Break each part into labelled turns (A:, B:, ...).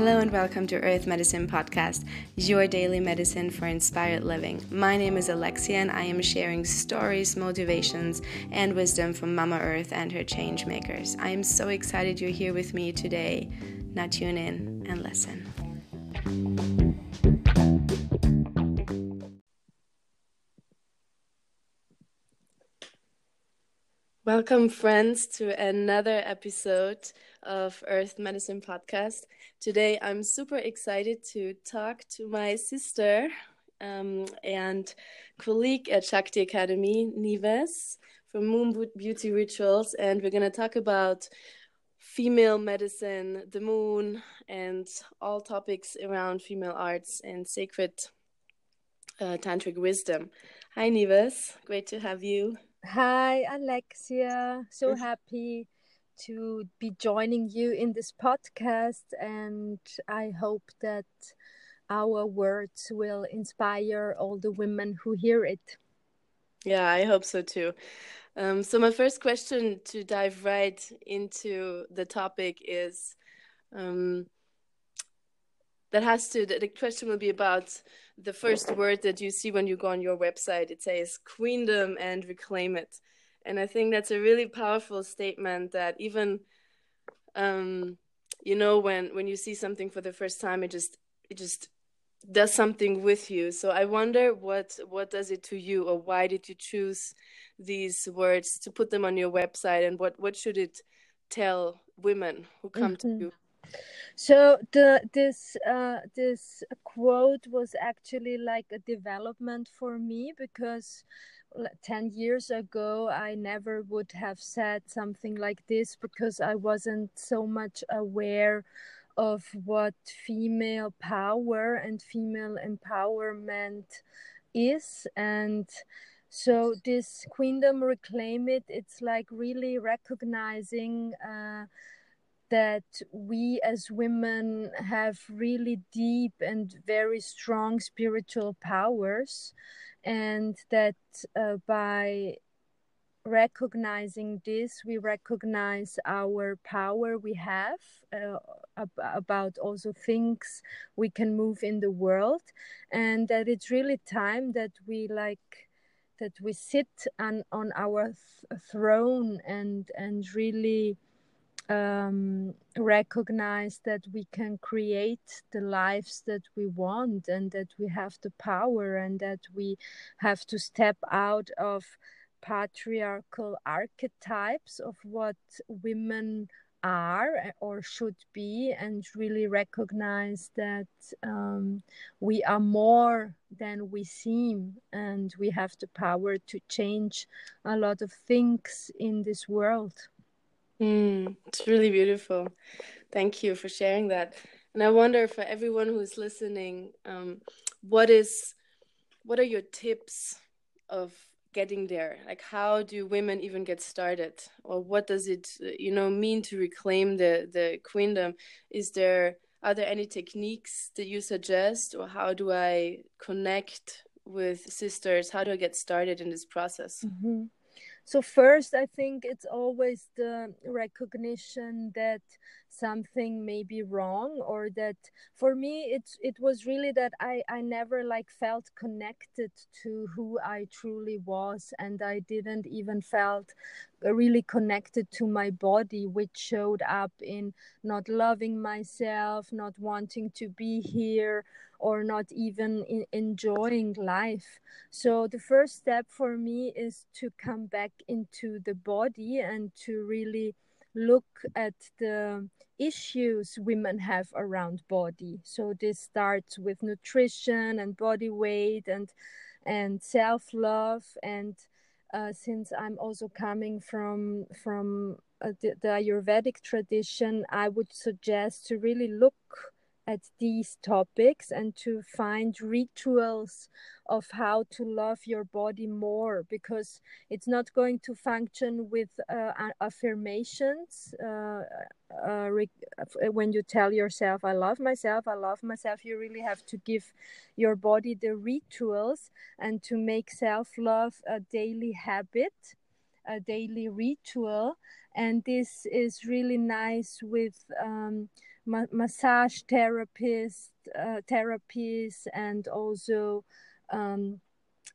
A: Hello and welcome to Earth Medicine Podcast, your daily medicine for inspired living. My name is Alexia and I am sharing stories, motivations, and wisdom from Mama Earth and her change makers. I am so excited you're here with me today. Now tune in and listen. Welcome, friends, to another episode of Earth Medicine Podcast. Today, I'm super excited to talk to my sister um, and colleague at Shakti Academy, Nives, from Moon Beauty Rituals, and we're going to talk about female medicine, the moon, and all topics around female arts and sacred uh, tantric wisdom. Hi, Nives. Great to have you.
B: Hi, Alexia. So happy to be joining you in this podcast, and I hope that our words will inspire all the women who hear it.
A: Yeah, I hope so too. Um, so, my first question to dive right into the topic is um, that has to, the question will be about the first word that you see when you go on your website. It says queendom and reclaim it and i think that's a really powerful statement that even um you know when when you see something for the first time it just it just does something with you so i wonder what what does it to you or why did you choose these words to put them on your website and what what should it tell women who come mm-hmm. to you
B: so the this uh this quote was actually like a development for me because 10 years ago i never would have said something like this because i wasn't so much aware of what female power and female empowerment is. And so this queendom reclaim it it's like really recognizing uh, that we as women have really deep and very strong spiritual powers and that uh, by recognizing this we recognize our power we have uh, ab- about also things we can move in the world and that it's really time that we like that we sit on on our th- throne and and really um, recognize that we can create the lives that we want and that we have the power and that we have to step out of patriarchal archetypes of what women are or should be and really recognize that um, we are more than we seem and we have the power to change a lot of things in this world.
A: Mm, it's really beautiful. Thank you for sharing that. And I wonder for everyone who's listening, um, what is, what are your tips of getting there? Like, how do women even get started, or what does it, you know, mean to reclaim the the queendom? Is there are there any techniques that you suggest, or how do I connect with sisters? How do I get started in this process?
B: Mm-hmm so first i think it's always the recognition that something may be wrong or that for me it's it was really that i i never like felt connected to who i truly was and i didn't even felt really connected to my body which showed up in not loving myself not wanting to be here or not even in enjoying life. So the first step for me is to come back into the body and to really look at the issues women have around body. So this starts with nutrition and body weight and and self-love and uh, since I'm also coming from from uh, the, the Ayurvedic tradition, I would suggest to really look at these topics and to find rituals of how to love your body more because it's not going to function with uh, affirmations uh, uh, when you tell yourself i love myself i love myself you really have to give your body the rituals and to make self-love a daily habit a daily ritual. And this is really nice with um, ma- massage therapist uh, therapies and also um,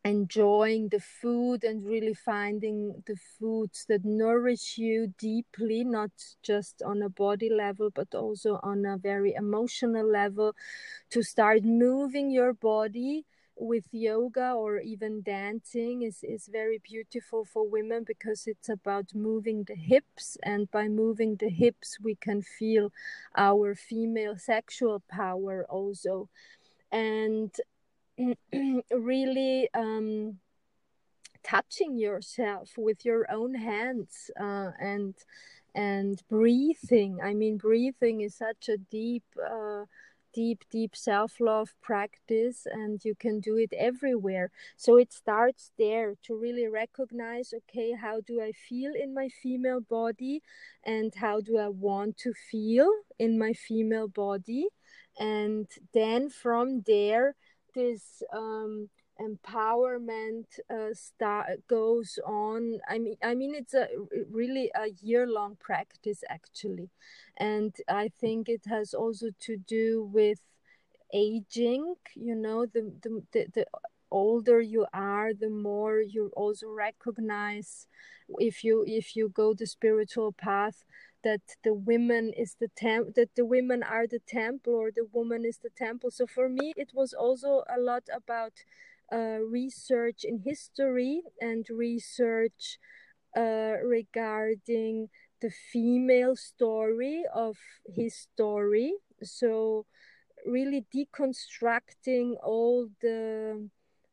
B: enjoying the food and really finding the foods that nourish you deeply not just on a body level but also on a very emotional level to start moving your body with yoga or even dancing is, is very beautiful for women because it's about moving the hips and by moving the hips we can feel our female sexual power also. And really um, touching yourself with your own hands uh, and and breathing. I mean breathing is such a deep uh, deep deep self-love practice and you can do it everywhere. So it starts there to really recognize okay how do i feel in my female body and how do i want to feel in my female body? And then from there this um, empowerment uh, start goes on. I mean i mean it's a really a year long practice actually. And i think it has also to do with aging you know the the, the, the older you are the more you also recognize if you if you go the spiritual path that the women is the temp that the women are the temple or the woman is the temple. So for me it was also a lot about uh, research in history and research uh, regarding the female story of his story. So really deconstructing all the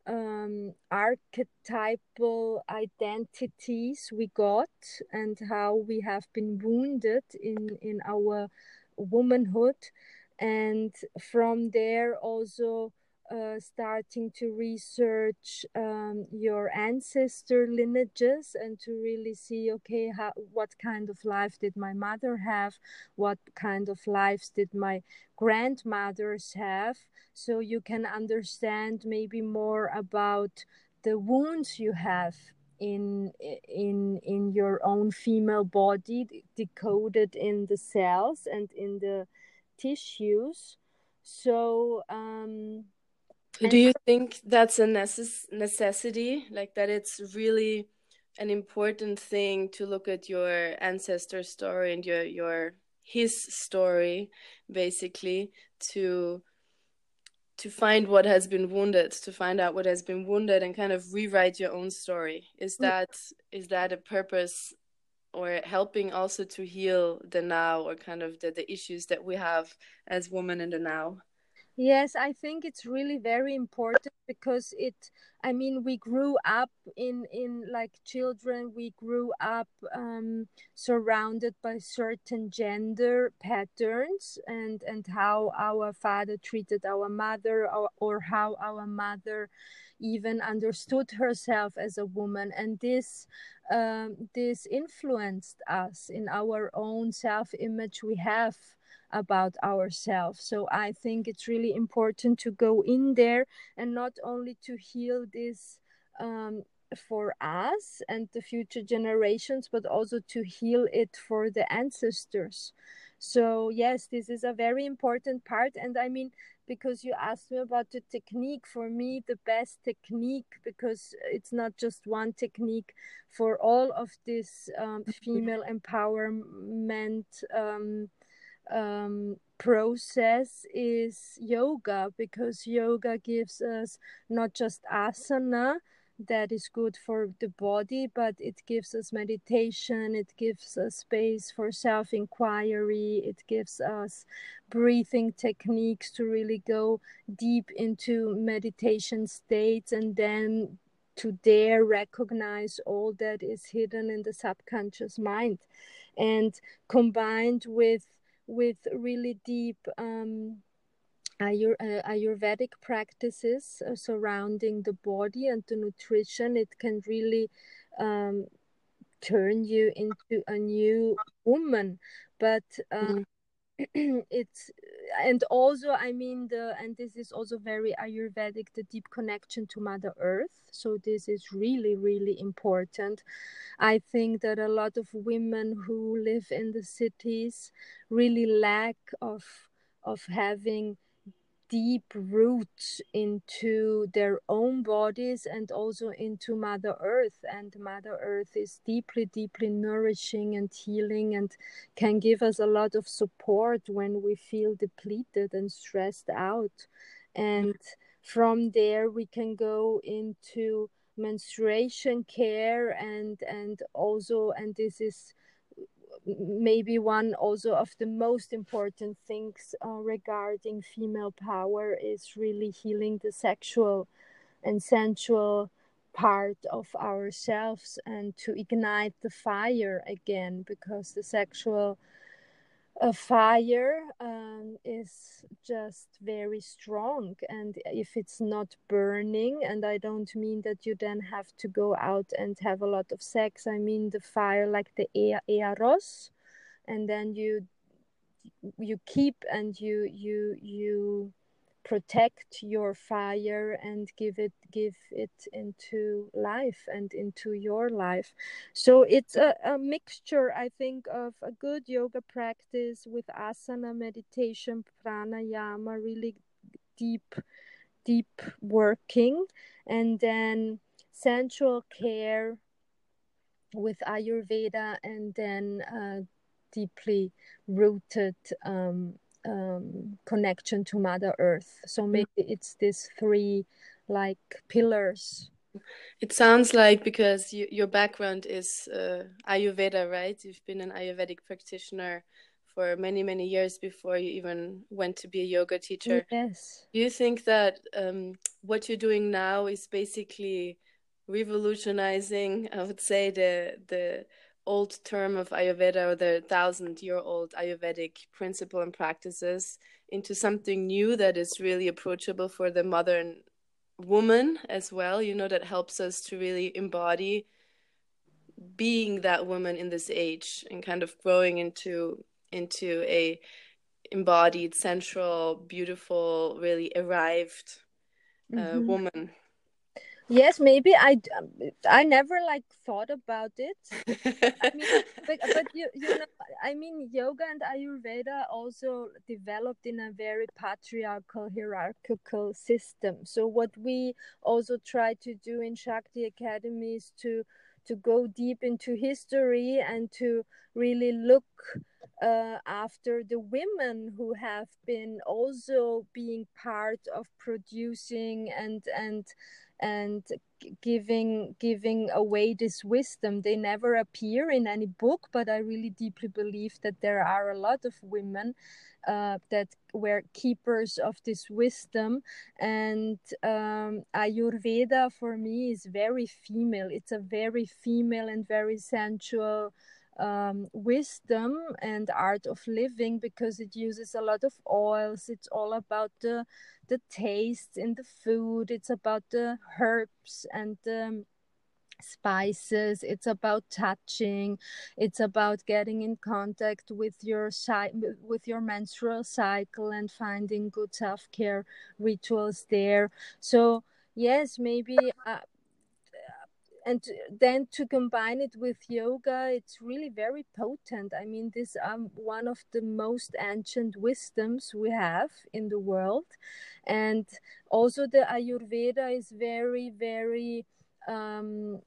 B: um, archetypal identities we got and how we have been wounded in in our womanhood. And from there also uh, starting to research um, your ancestor lineages and to really see okay how, what kind of life did my mother have? What kind of lives did my grandmothers have? So you can understand maybe more about the wounds you have in in in your own female body decoded in the cells and in the tissues. So um
A: do you think that's a necess- necessity? Like that it's really an important thing to look at your ancestor story and your your his story basically to to find what has been wounded to find out what has been wounded and kind of rewrite your own story. Is mm. that is that a purpose or helping also to heal the now or kind of the, the issues that we have as women in the now
B: Yes, I think it's really very important because it I mean we grew up in in like children we grew up um, surrounded by certain gender patterns and and how our father treated our mother or, or how our mother even understood herself as a woman. And this um, this influenced us in our own self image we have about ourselves. So I think it's really important to go in there and not only to heal this um, for us and the future generations, but also to heal it for the ancestors. So, yes, this is a very important part. And I mean, because you asked me about the technique, for me, the best technique, because it's not just one technique for all of this um, female empowerment. Um, um, process is yoga because yoga gives us not just asana that is good for the body, but it gives us meditation, it gives us space for self inquiry, it gives us breathing techniques to really go deep into meditation states and then to dare recognize all that is hidden in the subconscious mind. And combined with with really deep um, Ayur, uh, Ayurvedic practices uh, surrounding the body and the nutrition, it can really um, turn you into a new woman. But uh, mm. it's, and also i mean the and this is also very ayurvedic the deep connection to mother earth. So this is really really important. I think that a lot of women who live in the cities really lack of of having deep roots into their own bodies and also into mother earth. And mother earth is deeply deeply nourishing and healing and can give us a lot of support when we feel depleted and stressed out. And from there we can go into menstruation care and and also and this is maybe one also of the most important things uh, regarding female power is really healing the sexual and sensual part of ourselves and to ignite the fire again because the sexual a fire um, is just very strong and if it's not burning and i don't mean that you then have to go out and have a lot of sex i mean the fire like the eros and then you you keep and you you you protect your fire and give it give it into life and into your life. So it's a, a mixture i think of a good yoga practice with asana meditation pranayama really deep deep working. And then sensual care with ayurveda and then uh, deeply rooted um, um, connection to Mother Earth. So maybe it's these three like pillars.
A: It sounds like because you, your background is uh, Ayurveda, right? You've been an Ayurvedic practitioner for many, many years before you even went to be a yoga teacher.
B: Yes.
A: Do you think that um, what you're doing now is basically revolutionizing, I would say, the the old term of Ayurveda or the thousand year old Ayurvedic principle and practices into something new that is really approachable for the modern woman as well, you know, that helps us to really embody being that woman in this age and kind of growing into into a embodied central beautiful really arrived uh, mm-hmm. woman
B: yes maybe. I i never like thought about it. I mean, but, but you, you know i mean yoga and ayurveda also developed in a very patriarchal hierarchical system. So what we also try to do in shakti academy is to to go deep into history and to really look uh, after the women who have been also being part of producing and and and giving giving away this wisdom. They never appear in any book but i really deeply believe that there are a lot of women uh, that were keepers of this wisdom. And um, ayurveda for me is very female. It's a very female and very sensual um, wisdom and art of living because it uses a lot of oils. It's all about the the taste in the food. It's about the herbs and the spices it's about touching it's about getting in contact with your with your menstrual cycle and finding good self-care rituals there so yes maybe uh, and then to combine it with yoga it's really very potent. I mean this um one of the most ancient wisdoms we have in the world. And also the ayurveda is very very um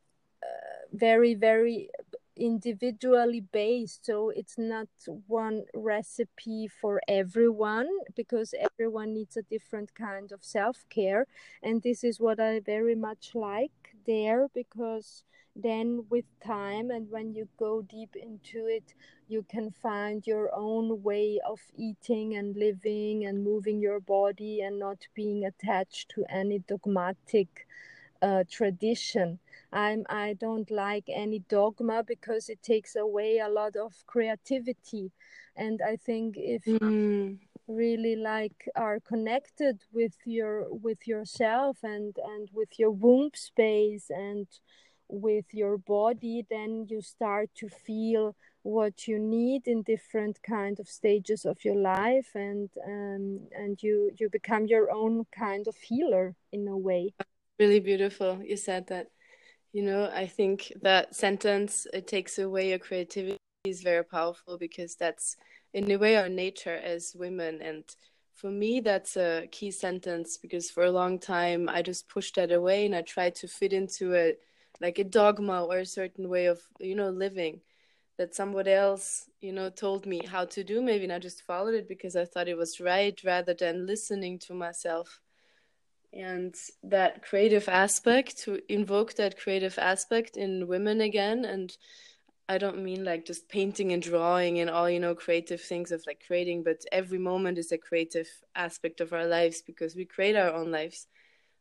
B: uh, very very individually based. So it's not one recipe for everyone because everyone needs a different kind of self-care. And this is what i very much like there because then with time and when you go deep into it you can find your own way of eating and living and moving your body and not being attached to any dogmatic uh, tradition i'm i don't like any dogma because it takes away a lot of creativity and i think if mm. Really like are connected with your with yourself and and with your womb space and with your body then you start to feel what you need in different kind of stages of your life and um, and you you become your own kind of healer in a way.
A: Really beautiful you said that. You know i think that sentence it takes away your creativity is very powerful because that's in a way our nature as women. And for me that's a key sentence because for a long time i just pushed that away and i tried to fit into a like a dogma or a certain way of you know living that somebody else you know told me how to do. Maybe and i just followed it because i thought it was right rather than listening to myself. And that creative aspect to invoke that creative aspect in women again and i don't mean like just painting and drawing and all you know creative things of like creating but every moment is a creative aspect of our lives because we create our own lives.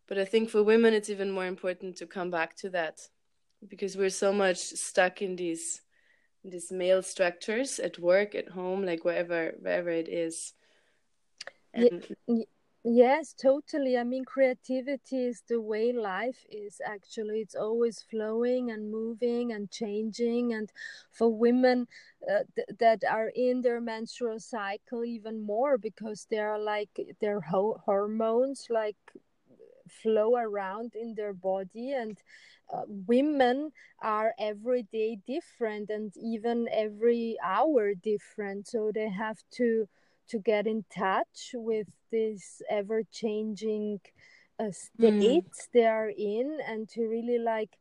A: But i think for women it's even more important to come back to that because we're so much stuck in these these male structures at work at home like wherever wherever it is.
B: And... yes totally. I mean creativity is the way life is actually. It's always flowing and moving and changing and for women uh, th- that are in their menstrual cycle even more because they are like their ho- hormones like flow around in their body and uh, women are every day different and even every hour different. So they have to to get in touch with this ever changing uh, states mm. they are in and to really like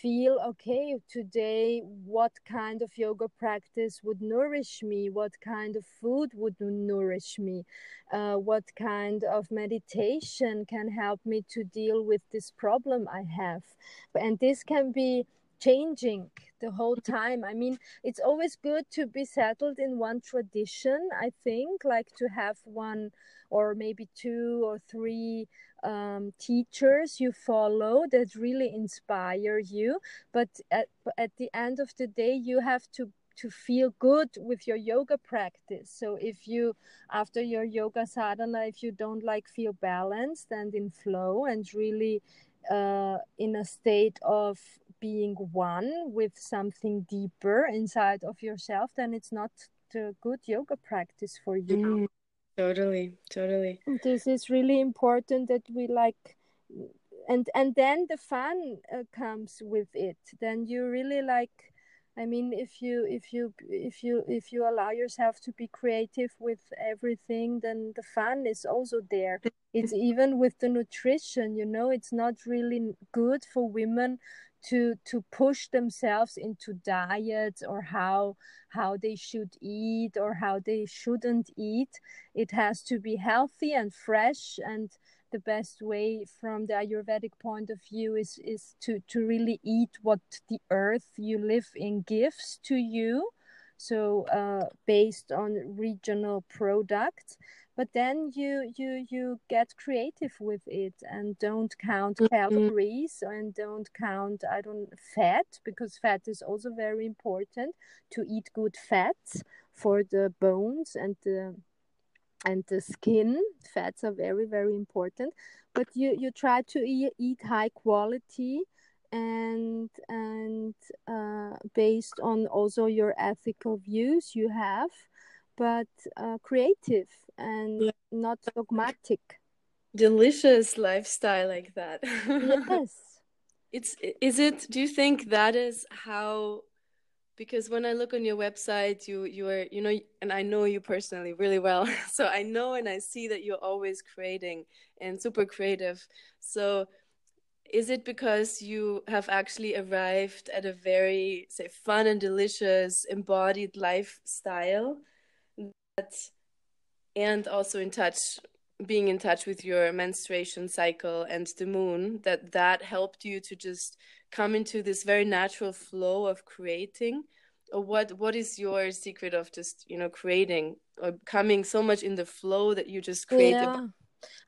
B: feel okay today what kind of yoga practice would nourish me? What kind of food would nourish me? Uh, what kind of meditation can help me to deal with this problem i have? And this can be changing the whole time. I mean it's always good to be settled in one tradition i think like to have one or maybe two or three um, teachers you follow that really inspire you. But at, at the end of the day you have to to feel good with your yoga practice. So if you after your yoga sadhana if you don't like feel balanced and in flow and really uh, in a state of being one with something deeper inside of yourself then it's not a good yoga practice for you
A: mm. Totally, totally.
B: This is really important that we like and and then the fun uh, comes with it. Then you really like I mean if you if you if you if you allow yourself to be creative with everything then the fun is also there. It's even with the nutrition, you know, it's not really good for women to to push themselves into diets or how how they should eat or how they shouldn't eat. It has to be healthy and fresh and the best way from the ayurvedic point of view is is to to really eat what the earth you live in gives to you so uh, based on regional products but then you you you get creative with it and don't count mm-hmm. calories and don't count i don't fat because fat is also very important to eat good fats for the bones and the and the skin fats are very very important but you you try to eat, eat high quality and and uh, based on also your ethical views you have but uh, creative and yeah. not dogmatic.
A: Delicious lifestyle like that.
B: Yes.
A: It's is it do you think that is how because when i look on your website you you are you know and i know you personally really well so i know and i see that you're always creating and super creative. So is it because you have actually arrived at a very say fun and delicious embodied lifestyle that and also in touch being in touch with your menstruation cycle and the moon that that helped you to just come into this very natural flow of creating or what what is your secret of just you know creating or coming so much in the flow that you just create
B: yeah.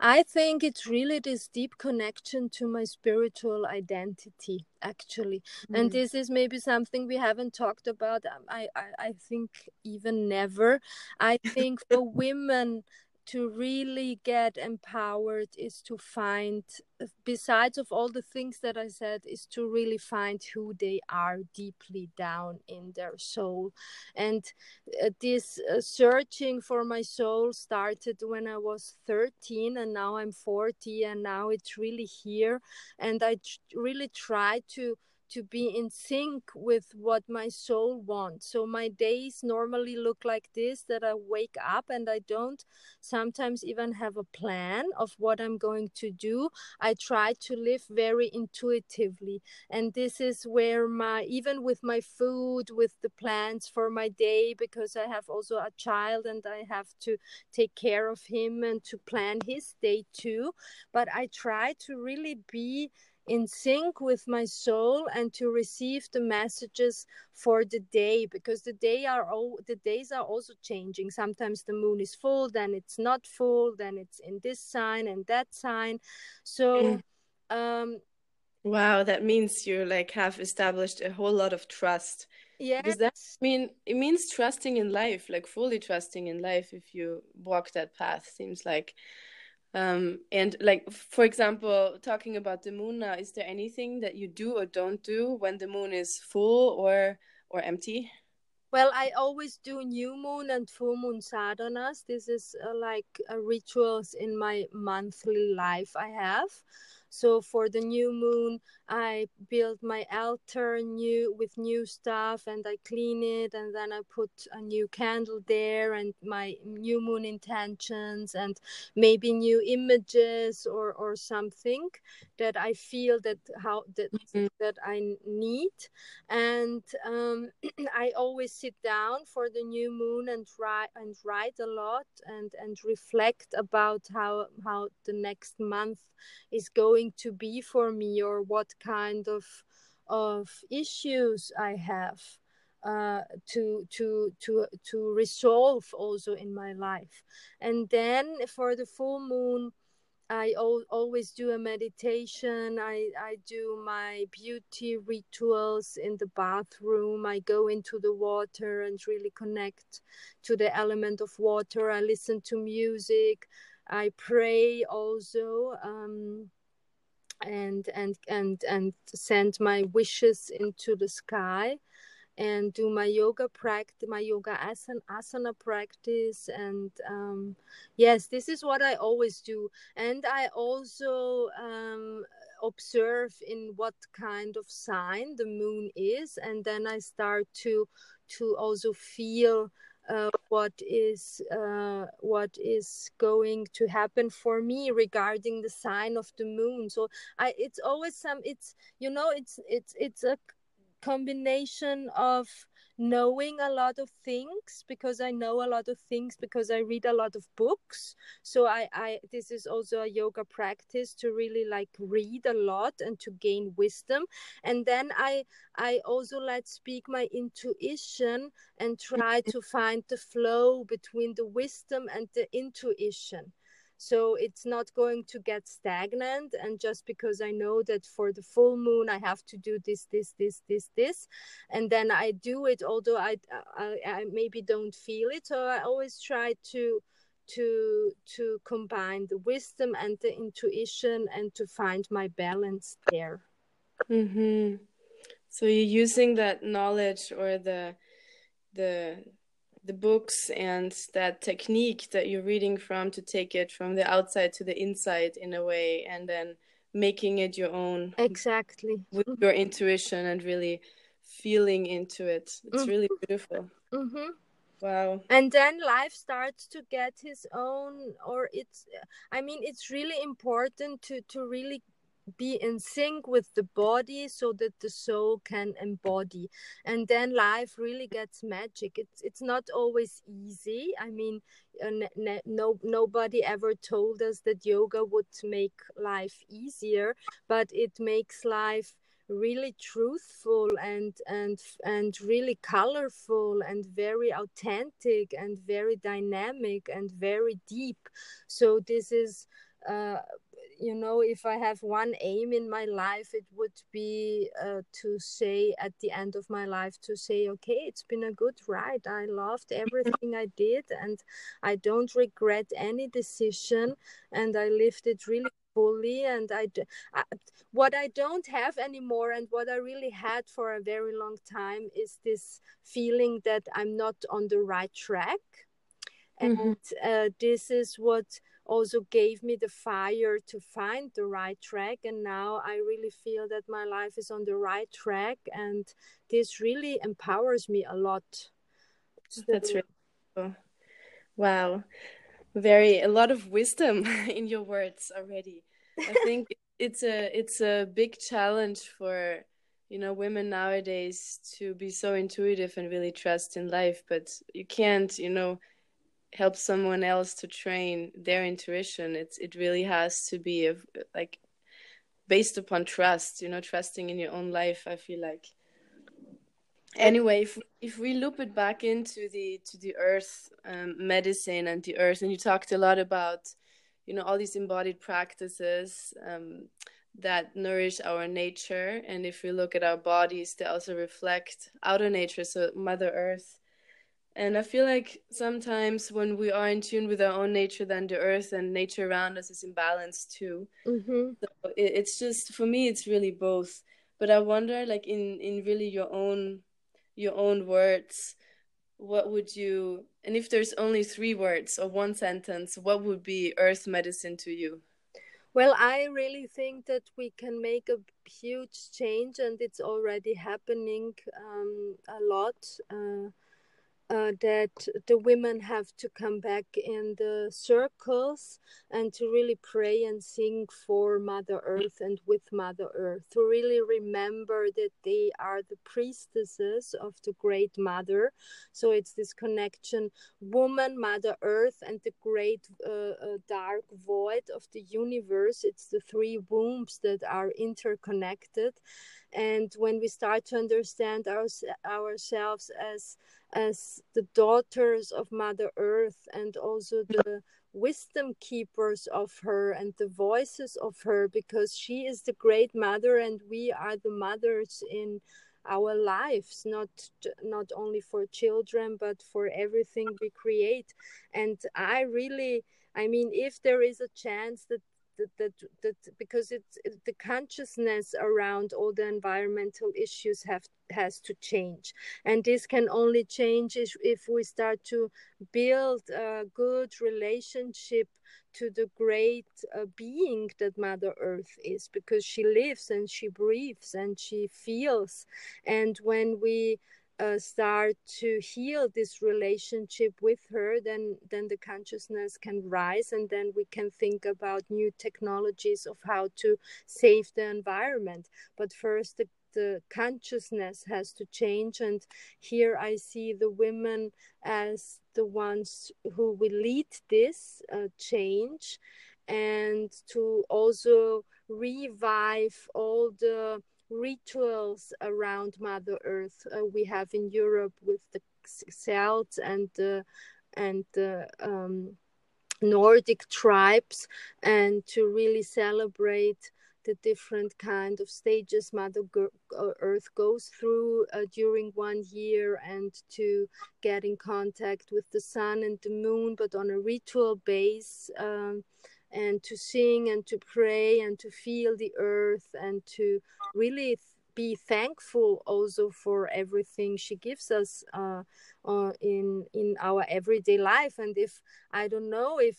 B: I think it's really this deep connection to my spiritual identity, actually. Mm. And this is maybe something we haven't talked about. Um, I, I, I think even never. I think for women, to really get empowered is to find besides of all the things that i said is to really find who they are deeply down in their soul. And uh, this uh, searching for my soul started when i was 13 and now i'm 40 and now it's really here. And i tr- really try to to be in sync with what my soul wants. So my days normally look like this that I wake up and I don't sometimes even have a plan of what I'm going to do. I try to live very intuitively. And this is where my even with my food, with the plans for my day because I have also a child and I have to take care of him and to plan his day too. But I try to really be in sync with my soul and to receive the messages for the day because the day are all the days are also changing. Sometimes the moon is full then it's not full then it's in this sign and that sign. So mm. um
A: wow that means you like have established a whole lot of trust.
B: Yeah
A: does that mean it means trusting in life like fully trusting in life if you walk that path seems like um, and like for example talking about the moon now is there anything that you do or don't do when the moon is full or or empty?
B: Well i always do new moon and full moon sadhanas. This is uh, like uh, rituals in my monthly life i have so for the new moon i build my altar new with new stuff and i clean it and then i put a new candle there and my new moon intentions and maybe new images or or something that i feel that how that mm-hmm. that i need and um, i always sit down for the new moon and write and write a lot and and reflect about how how the next month is going to be for me or what kind of of issues I have uh, to to to to resolve also in my life. And then for the full moon, I al- always do a meditation. I I do my beauty rituals in the bathroom. I go into the water and really connect to the element of water. I listen to music. I pray also um, and and and and send my wishes into the sky and do my yoga practice my yoga asana, asana practice and um, yes this is what i always do. And i also um, observe in what kind of sign the moon is. And then i start to to also feel uh, what is uh, what is going to happen for me regarding the sign of the moon. So i it's always some it's you know it's it's it's a combination of knowing a lot of things because I know a lot of things because I read a lot of books. So I, I this is also a yoga practice to really like read a lot and to gain wisdom. And then I I also let speak my intuition and try to find the flow between the wisdom and the intuition so it's not going to get stagnant and just because i know that for the full moon i have to do this this this this this and then i do it although i i, I maybe don't feel it so i always try to to to combine the wisdom and the intuition and to find my balance there
A: mm-hmm. so you're using that knowledge or the the the books and that technique that you're reading from to take it from the outside to the inside in a way and then making it your own
B: exactly.
A: with your intuition and really feeling into it. It's mm-hmm. really beautiful.
B: Mm-hmm.
A: wow.
B: And then life starts to get his own or it's i mean it's really important to to really be in sync with the body so that the soul can embody. And then life really gets magic. It's it's not always easy. I mean uh, no nobody ever told us that yoga would make life easier but it makes life really truthful and and and really colorful and very authentic and very dynamic and very deep. So this is uh, you know if i have one aim in my life it would be uh, to say at the end of my life to say okay it's been a good ride i loved everything i did and i don't regret any decision and i lived it really fully and I, I, what i don't have anymore and what i really had for a very long time is this feeling that i'm not on the right track mm-hmm. and uh, this is what also gave me the fire to find the right track and now i really feel that my life is on the right track and this really empowers me a lot.
A: Oh, so, that's really cool. wow. Very a lot of wisdom in your words already. I think it's a it's a big challenge for you know women nowadays to be so intuitive and really trust in life but you can't you know help someone else to train their intuition it's it really has to be a, like based upon trust you know trusting in your own life i feel like. Anyway if, if we loop it back into the to the earth um, medicine and the earth and you talked a lot about you know all these embodied practices um, that nourish our nature and if we look at our bodies they also reflect outer nature so mother earth and I feel like sometimes when we are in tune with our own nature, then the earth and nature around us is in balance too. Mm-hmm. So it, it's just for me, it's really both. But I wonder, like in in really your own your own words, what would you? And if there's only three words or one sentence, what would be earth medicine to you?
B: Well, I really think that we can make a huge change, and it's already happening um, a lot. Uh, uh, that the women have to come back in the circles and to really pray and sing for Mother Earth and with Mother Earth, to really remember that they are the priestesses of the Great Mother. So it's this connection woman, Mother Earth, and the great uh, uh, dark void of the universe. It's the three wombs that are interconnected. And when we start to understand our, ourselves as as the daughters of Mother Earth and also the wisdom keepers of her and the voices of her because she is the great mother and we are the mothers in our lives not not only for children but for everything we create. And i really i mean if there is a chance that that, because it's it, the consciousness around all the environmental issues have has to change. And this can only change if, if we start to build a good relationship to the great uh, being that mother earth is because she lives and she breathes and she feels. And when we uh, start to heal this relationship with her then then the consciousness can rise and then we can think about new technologies of how to save the environment. But first the the consciousness has to change and here i see the women as the ones who will lead this uh, change and to also revive all the rituals around Mother Earth uh, we have in Europe with the Celts and the and the um, Nordic tribes, and to really celebrate the different kind of stages Mother uh, Earth goes through uh, during one year, and to get in contact with the sun and the moon, but on a ritual base. Um, and to sing and to pray and to feel the earth and to really be thankful also for everything she gives us uh, uh, in in our everyday life. And if i don't know if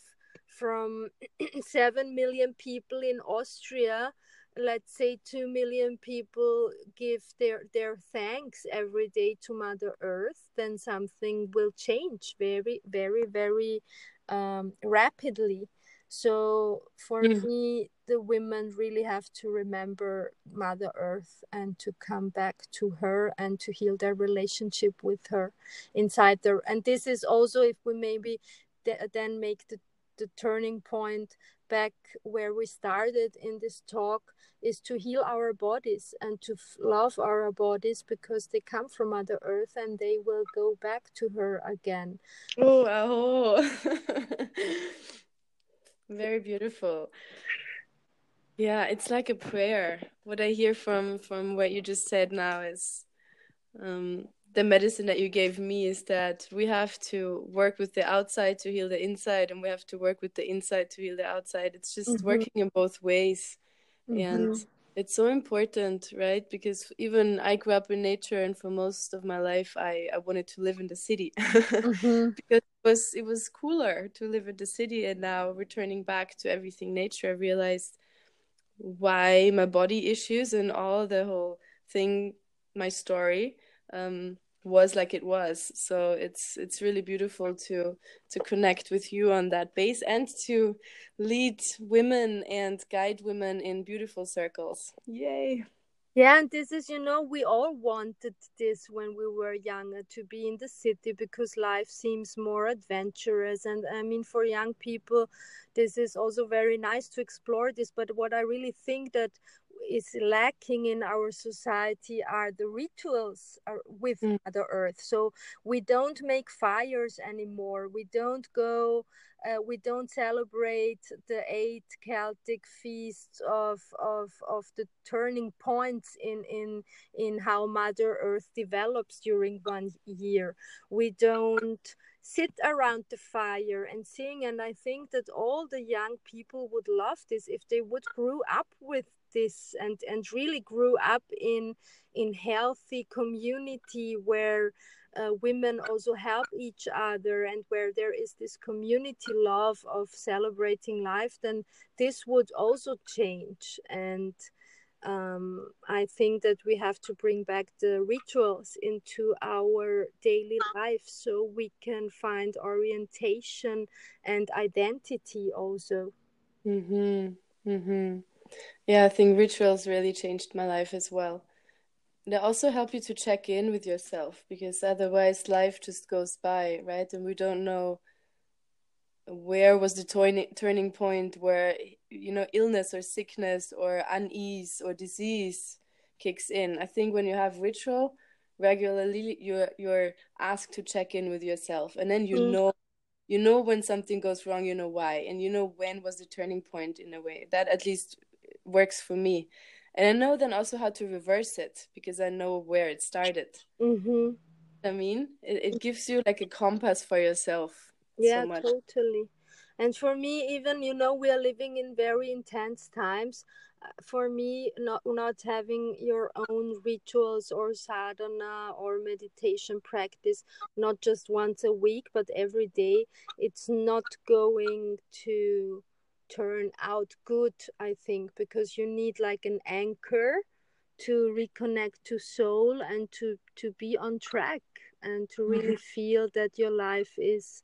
B: from 7 million people in austria let's say 2 million people give their their thanks every day to mother earth then something will change very very very um, rapidly so for mm. me, the women really have to remember Mother Earth and to come back to her and to heal their relationship with her inside there. And this is also if we maybe th- then make the, the turning point back where we started in this talk is to heal our bodies and to f- love our bodies because they come from mother earth and they will go back to her again
A: oh, oh. Very beautiful. Yeah, it's like a prayer. What I hear from from what you just said now is um, the medicine that you gave me is that we have to work with the outside to heal the inside, and we have to work with the inside to heal the outside. It's just mm-hmm. working in both ways, mm-hmm. and it's so important, right? Because even I grew up in nature, and for most of my life, I, I wanted to live in the city mm-hmm. because it was it was cooler to live in the city. And now returning back to everything nature, I realized why my body issues and all the whole thing, my story, um, was like it was. So it's it's really beautiful to to connect with you on that base and to lead women and guide women in beautiful circles. Yay.
B: Yeah, and this is, you know, we all wanted this when we were younger to be in the city because life seems more adventurous. And I mean, for young people, this is also very nice to explore this. But what I really think that is lacking in our society are the rituals uh, with mm. Mother Earth. So we don't make fires anymore. We don't go. Uh, we don't celebrate the eight Celtic feasts of, of of the turning points in in in how Mother Earth develops during one year. We don't sit around the fire and sing and i think that all the young people would love this if they would grow up with this and and really grew up in in healthy community where uh, women also help each other and where there is this community love of celebrating life then this would also change and um, I think that we have to bring back the rituals into our daily life so we can find orientation and identity also.
A: Mhm. Mhm. Yeah, I think rituals really changed my life as well. They also help you to check in with yourself because otherwise life just goes by, right? And we don't know where was the turning turning point where you know illness or sickness or unease or disease kicks in i think when you have ritual regularly you're you're asked to check in with yourself and then you mm. know you know when something goes wrong you know why and you know when was the turning point in a way that at least works for me. And i know then also how to reverse it because i know where it started.
B: Mm-hmm.
A: i mean it, it gives you like a compass for yourself
B: yeah so totally. And for me even you know we are living in very intense times. Uh, for me not not having your own rituals or sadhana or meditation practice not just once a week but every day it's not going to turn out good i think because you need like an anchor to reconnect to soul and to to be on track and to really mm-hmm. feel that your life is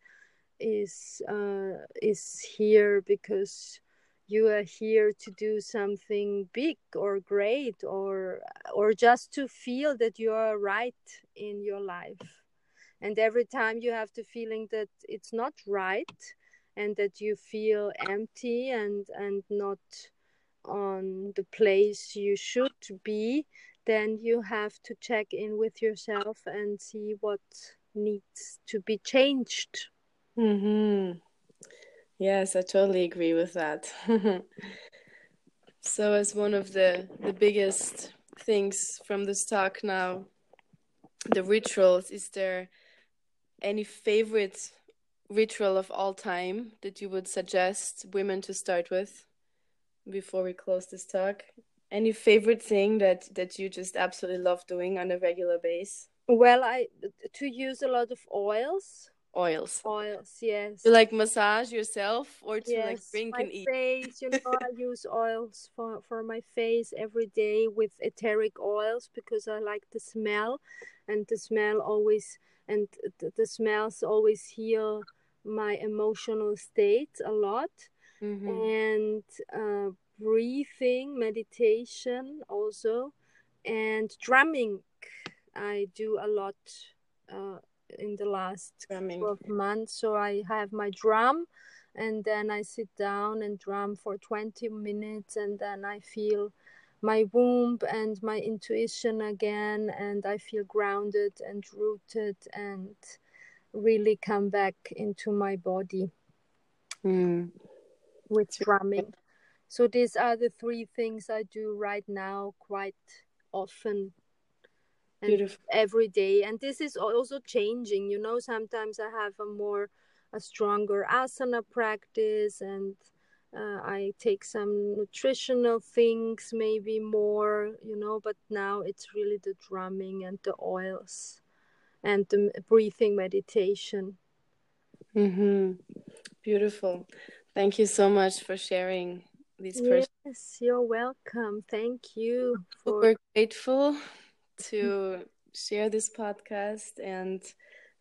B: is uh, is here because you are here to do something big or great or or just to feel that you are right in your life and every time you have the feeling that it's not right and that you feel empty and and not on the place you should be then you have to check in with yourself and see what needs to be changed
A: Mm-hmm. Yes, I totally agree with that. so, as one of the the biggest things from this talk now, the rituals. Is there any favorite ritual of all time that you would suggest women to start with before we close this talk? Any favorite thing that that you just absolutely love doing on a regular basis?
B: Well, I to use a lot of oils
A: oils.
B: Oils, yes.
A: To like massage yourself or to
B: yes,
A: like drink
B: my
A: and eat.
B: face, you know, I use oils for for my face every day with etheric oils because I like the smell, and the smell always and the, the smells always heal my emotional state a lot, mm-hmm. and uh, breathing meditation also, and drumming. I do a lot. Uh, in the last
A: Drumming.
B: 12 months. So I have my drum and then I sit down and drum for 20 minutes and then I feel my womb and my intuition again and I feel grounded and rooted and really come back into my body
A: mm.
B: with drumming. so these are the three things i do right now quite often and
A: Beautiful.
B: every day and this is also changing you know sometimes i have a more a stronger asana practice and uh, i take some nutritional things maybe more you know but now it's really the drumming and the oils and the breathing meditation
A: mm-hmm. beautiful thank you so much for sharing these yes,
B: Yes, you're welcome. Thank you.
A: For... We're grateful to share this podcast and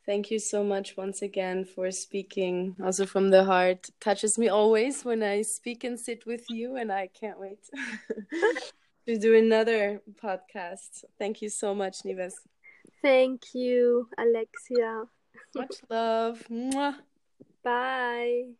A: thank you so much once again for speaking also from the heart. It touches me always when I speak and sit with you and I can't wait to do another podcast. Thank you so much, Nives.
B: Thank you, Alexia.
A: Much love. Mwah.
B: Bye.